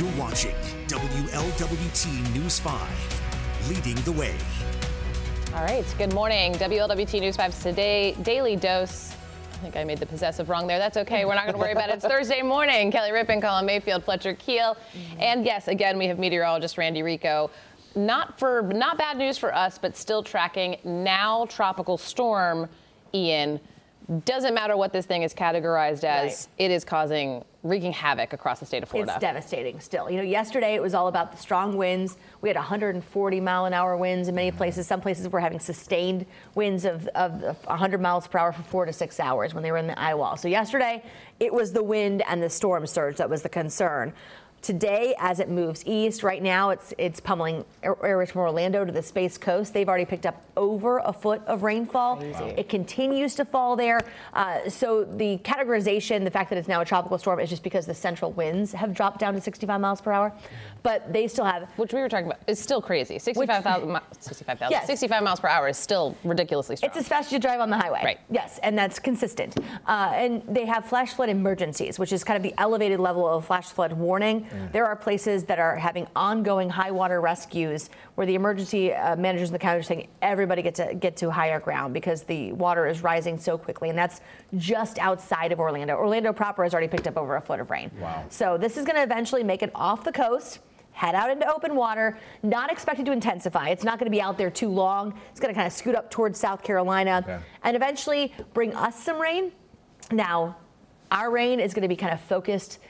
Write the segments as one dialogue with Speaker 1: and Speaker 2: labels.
Speaker 1: You're watching WLWT News 5, leading the way.
Speaker 2: All right, good morning. WLWT News 5's today daily dose. I think I made the possessive wrong there. That's okay. We're not going to worry about it. It's Thursday morning. Kelly Rippin, Colin Mayfield, Fletcher Keel. Mm-hmm. And yes, again, we have meteorologist Randy Rico. Not for not bad news for us, but still tracking now tropical storm Ian doesn't matter what this thing is categorized as, right. it is causing wreaking havoc across the state of Florida.
Speaker 3: It's devastating still. You know, yesterday it was all about the strong winds. We had 140 mile an hour winds in many places. Some places were having sustained winds of, of 100 miles per hour for four to six hours when they were in the eye wall. So yesterday it was the wind and the storm surge that was the concern. Today, as it moves east, right now it's it's pummeling areas from Orlando to the Space Coast. They've already picked up over a foot of rainfall. Wow. It continues to fall there. Uh, so the categorization, the fact that it's now a tropical storm, is just because the central winds have dropped down to 65 miles per hour. But they still have,
Speaker 2: which we were talking about, is still crazy. 65,000, 65,000, yes. 65 miles per hour is still ridiculously strong.
Speaker 3: It's as fast as you drive on the highway.
Speaker 2: Right.
Speaker 3: Yes, and that's consistent. Uh, and they have flash flood emergencies, which is kind of the elevated level of flash flood warning. Mm. There are places that are having ongoing high water rescues where the emergency uh, managers in the county are saying everybody get to get to higher ground because the water is rising so quickly, and that's just outside of Orlando. Orlando proper has already picked up over a foot of rain.
Speaker 4: Wow.
Speaker 3: So this is going to eventually make it off the coast head out into open water, not expected to intensify. It's not going to be out there too long. It's going to kind of scoot up towards South Carolina okay. and eventually bring us some rain. Now, our rain is going to be kind of focused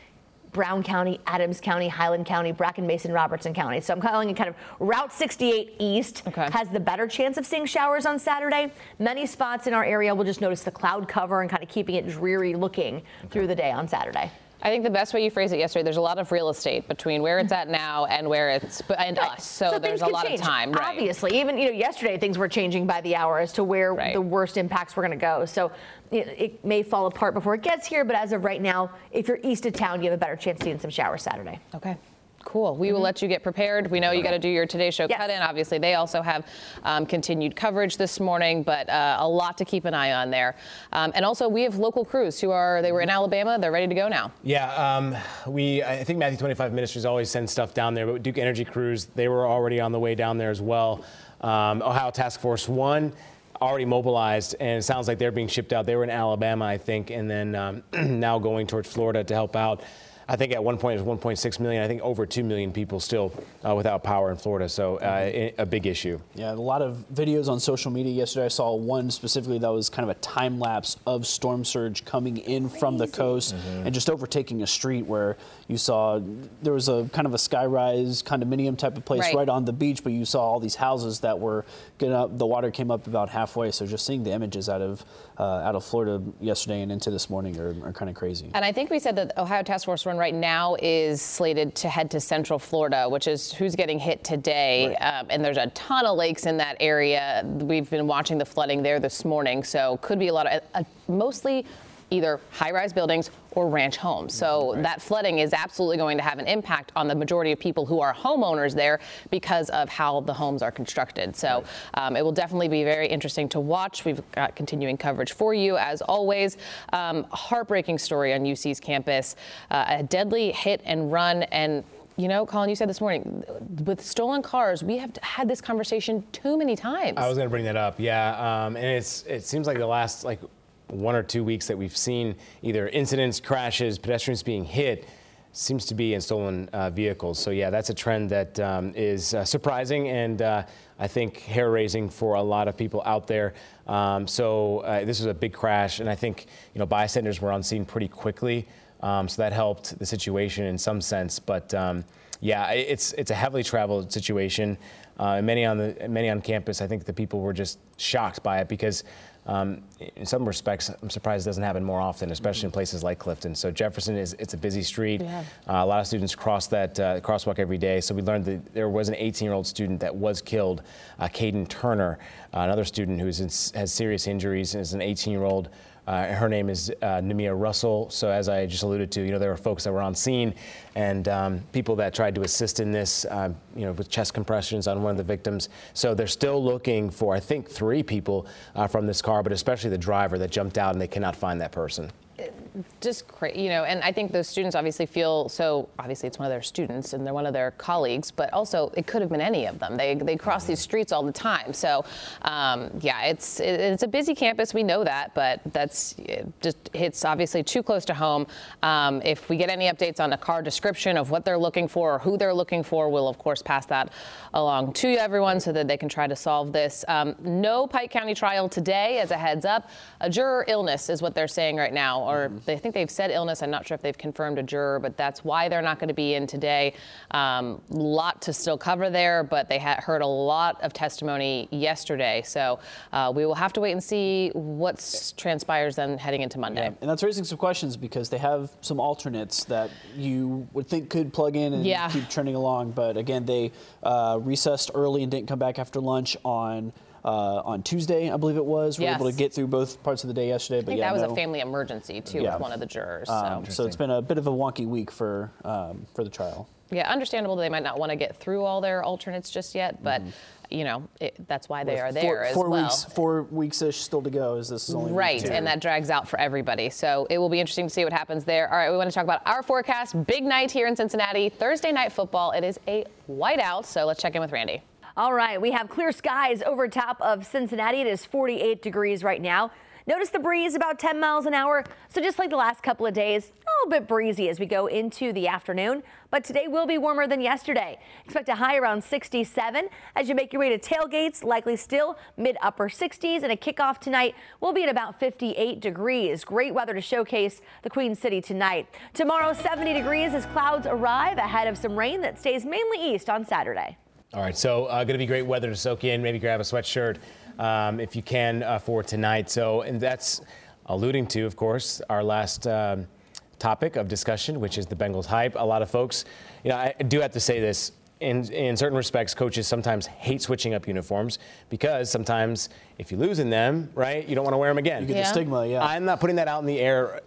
Speaker 3: Brown County, Adams County, Highland County, Bracken Mason, Robertson County. So I'm calling it kind of Route 68 East okay. has the better chance of seeing showers on Saturday. Many spots in our area will just notice the cloud cover and kind of keeping it dreary looking okay. through the day on Saturday.
Speaker 2: I think the best way you phrased it yesterday, there's a lot of real estate between where it's at mm-hmm. now and where it's and right. us. So, so there's a lot change. of time.
Speaker 3: Right. Obviously, even you know yesterday things were changing by the hour as to where right. the worst impacts were going to go. So it, it, may fall apart before it gets here, but as of right now, if you're east of town, you have a better chance of seeing some showers Saturday.
Speaker 2: Okay. Cool. We mm-hmm. will let you get prepared. We know you got to do your Today Show yes. cut in. Obviously, they also have um, continued coverage this morning, but uh, a lot to keep an eye on there. Um, and also, we have local crews who are they were in Alabama. They're ready to go now.
Speaker 4: Yeah, um, we I think Matthew 25 Ministries always sends stuff down there, but Duke Energy crews they were already on the way down there as well. Um, Ohio Task Force One already mobilized, and it sounds like they're being shipped out. They were in Alabama, I think, and then um, now going towards Florida to help out. I think at one point it was 1.6 million. I think over 2 million people still uh, without power in Florida. So uh, mm-hmm. a big issue.
Speaker 5: Yeah, a lot of videos on social media yesterday. I saw one specifically that was kind of a time lapse of storm surge coming in Crazy. from the coast mm-hmm. and just overtaking a street where you saw there was a kind of a skyrise condominium type of place right, right on the beach, but you saw all these houses that were getting up. The water came up about halfway. So just seeing the images out of uh, out of Florida yesterday and into this morning are, are kind of crazy.
Speaker 2: And I think we said that Ohio Task Force One right now is slated to head to Central Florida, which is who's getting hit today. Right. Um, and there's a ton of lakes in that area. We've been watching the flooding there this morning, so could be a lot of uh, mostly either high rise buildings or ranch homes. So right. that flooding is absolutely going to have an impact on the majority of people who are homeowners there because of how the homes are constructed. So um, it will definitely be very interesting to watch. We've got continuing coverage for you as always. Um, heartbreaking story on UC's campus, uh, a deadly hit and run and you know, Colin, you said this morning with stolen cars, we have had this conversation too many times.
Speaker 4: I was going to bring that up, yeah, um, and it's it seems like the last like one or two weeks that we've seen either incidents, crashes, pedestrians being hit seems to be in stolen uh, vehicles. So yeah, that's a trend that um, is uh, surprising and uh, I think hair raising for a lot of people out there. Um, so uh, this was a big crash, and I think you know bystanders were on scene pretty quickly, um, so that helped the situation in some sense. But um, yeah, it's it's a heavily traveled situation. Uh, many on the many on campus, I think the people were just shocked by it because um, in some respects, I'm surprised it doesn't happen more often, especially in places like Clifton. So Jefferson is it's a busy street. Yeah. Uh, a lot of students cross that uh, crosswalk every day. So we learned that there was an 18-year-old student that was killed, uh, Caden Turner, another student who has serious injuries, is an 18-year-old uh, her name is uh, Namia Russell. So as I just alluded to, you know, there were folks that were on scene and um, people that tried to assist in this, uh, you know, with chest compressions on one of the victims. So they're still looking for, I think, three people uh, from this car, but especially the driver that jumped out and they cannot find that person
Speaker 2: just cra- you know, and I think those students obviously feel so. Obviously, it's one of their students and they're one of their colleagues, but also it could have been any of them. They they cross these streets all the time. So, um, yeah, it's it, it's a busy campus. We know that, but that's just hits obviously too close to home. Um, if we get any updates on a car description of what they're looking for or who they're looking for, we'll of course pass that along to everyone so that they can try to solve this. Um, no Pike County trial today, as a heads up. A juror illness is what they're saying right now, or They think they've said illness. I'm not sure if they've confirmed a juror, but that's why they're not going to be in today. Um, lot to still cover there, but they had heard a lot of testimony yesterday. So uh, we will have to wait and see what transpires then heading into Monday.
Speaker 5: And that's raising some questions because they have some alternates that you would think could plug in and
Speaker 2: Yeah.
Speaker 5: keep trending along. But again, they uh, recessed early and didn't come back after lunch on uh, on Tuesday, I believe it was. We were able to get through both parts of the day yesterday.
Speaker 2: I
Speaker 5: but
Speaker 2: think
Speaker 5: yeah,
Speaker 2: that was
Speaker 5: no.
Speaker 2: a family emergency too
Speaker 5: Yeah.
Speaker 2: with one of the jurors.
Speaker 5: Um,
Speaker 2: so.
Speaker 5: so it's been a bit of a wonky week for um, for the trial.
Speaker 2: Yeah, understandable that they might not want to get through all their alternates just yet, but you know it, that's why they are there
Speaker 5: four,
Speaker 2: as
Speaker 5: four
Speaker 2: well.
Speaker 5: weeks, four weeks ish still to go. As this is only
Speaker 2: Right, and that drags out for everybody. So it will be interesting to see what happens there. All right, we want to talk about our forecast. Big night here in Cincinnati. Thursday night football. It is a whiteout. So let's check in with Randy.
Speaker 3: All right, we have clear skies over top of Cincinnati. It is 48 degrees right now. Notice the breeze about 10 miles an hour. So just like the last couple of days, a little bit breezy as we go into the afternoon. But today will be warmer than yesterday. Expect a high around 67 as you make your way to tailgates, likely still mid upper 60s. And a kickoff tonight will be at about 58 degrees. Great weather to showcase the Queen City tonight. Tomorrow, 70 degrees as clouds arrive ahead of some rain that stays mainly east on Saturday.
Speaker 4: All right, so uh, going to be great weather to soak in. Maybe grab a sweatshirt um, if you can uh, for tonight. So, and that's alluding to, of course, our last um, topic of discussion, which is the Bengals hype. A lot of folks, you know, I do have to say this. In, in certain respects, coaches sometimes hate switching up uniforms because sometimes if you lose in them, right, you don't want to wear them again.
Speaker 5: You get
Speaker 2: Yeah.
Speaker 5: the stigma, yeah.
Speaker 4: I'm not putting that out in the air,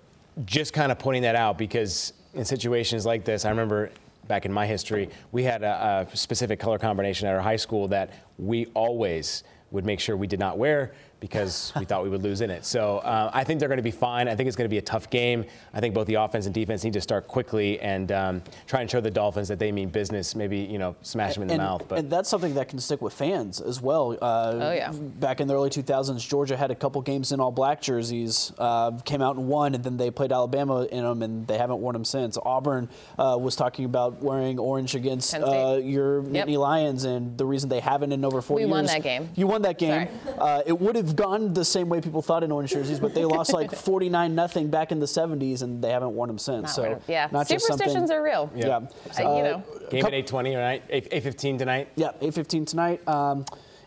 Speaker 4: just kind of pointing that out because in situations like this, I remember back in my history, we had a, a specific color combination at our high school that we always would make sure we did not wear because we thought we would lose in it. So uh, I think they're going to be fine. I think it's going to be a tough game. I think both the offense and defense need to start quickly and um, try and show the Dolphins that they mean business. Maybe you know smash them in the
Speaker 5: and,
Speaker 4: mouth. But
Speaker 5: and that's something that can stick with fans as well. Uh,
Speaker 2: Oh, yeah.
Speaker 5: Back in the early 2000s, Georgia had a couple games in all black jerseys, uh, came out and won, and then they played Alabama in them, and they haven't worn them since. Auburn uh, was talking about wearing orange against
Speaker 2: Penn State.
Speaker 5: uh, your Nittany Lions, and the reason they haven't in over four
Speaker 2: We
Speaker 5: years.
Speaker 2: won that game.
Speaker 5: You won that game. Uh, it would have gone the same way people thought in orange jerseys, but they lost like 49 nothing back in the 70s, and they haven't won them since.
Speaker 2: Not
Speaker 5: so
Speaker 2: wearing- yeah,
Speaker 5: not
Speaker 2: superstitions
Speaker 5: something-
Speaker 2: are real.
Speaker 5: Yeah.
Speaker 2: Uh, you know.
Speaker 4: game at 8:20, right? 8:15 tonight.
Speaker 5: Yeah, 8:15 tonight. Um,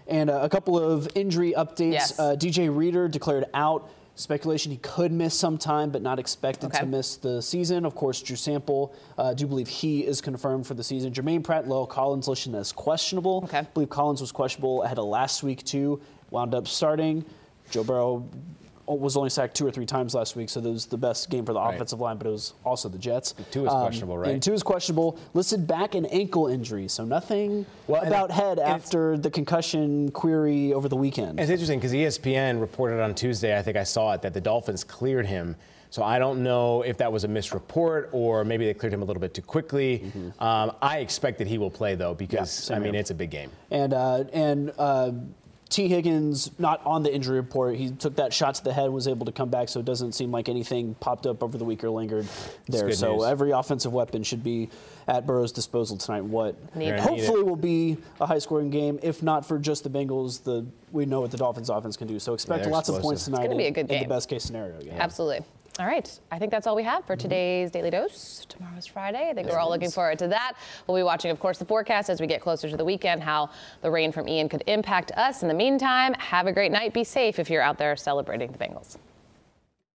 Speaker 5: and uh, a couple of injury updates.
Speaker 2: Yes.
Speaker 5: Uh, DJ Reader declared out. Speculation he could miss some time, but not expected
Speaker 2: Okay.
Speaker 5: to miss the season. Of course, Drew Sample, uh, do believe he is confirmed for the season. Germaine Pratt, La'el Collins listed as questionable.
Speaker 2: Okay.
Speaker 5: I believe Collins was questionable ahead of last week too. Wound up starting. Joe Burrow was only sacked Tua or three times last week, so that was the best game for the
Speaker 4: Right.
Speaker 5: offensive line, but it was also the Jets.
Speaker 4: Tua is questionable, right?
Speaker 5: And two is questionable. Listed back and ankle injury, so nothing
Speaker 4: Well,
Speaker 5: about
Speaker 4: it-
Speaker 5: head
Speaker 4: and
Speaker 5: after the concussion query over the weekend.
Speaker 4: It's interesting because ESPN reported on Tuesday, I think I saw it, that the Dolphins cleared him. So I don't know if that was a misreport or maybe they cleared him a little bit too quickly. Um, I expect that he will play though because
Speaker 5: same
Speaker 4: I mean
Speaker 5: here.
Speaker 4: it's a big game.
Speaker 5: And uh, and uh, Tee Higgins not on the injury report. He took that shot to the head, was able to come back, so it doesn't seem like anything popped up over the week or lingered there. So
Speaker 4: news.
Speaker 5: every offensive weapon should be at Burrow's disposal tonight. What
Speaker 2: Need
Speaker 4: it.
Speaker 5: hopefully will be a high-scoring game. If not for just the Bengals, the we know what the Dolphins' offense can do. So expect
Speaker 4: they're
Speaker 5: lots of points tonight.
Speaker 2: It's gonna be a
Speaker 5: in-
Speaker 2: good
Speaker 5: in
Speaker 2: game.
Speaker 5: the best case scenario. Yeah.
Speaker 2: Absolutely. All right. I think that's all we have for mm-hmm. today's Daily Dose. Tomorrow's Friday. I think we're all looking forward to that. We'll be watching, of course, the forecast as we get closer to the weekend, how the rain from Ian could impact us. In the meantime, have a great night. Be safe if you're out there celebrating the Bengals.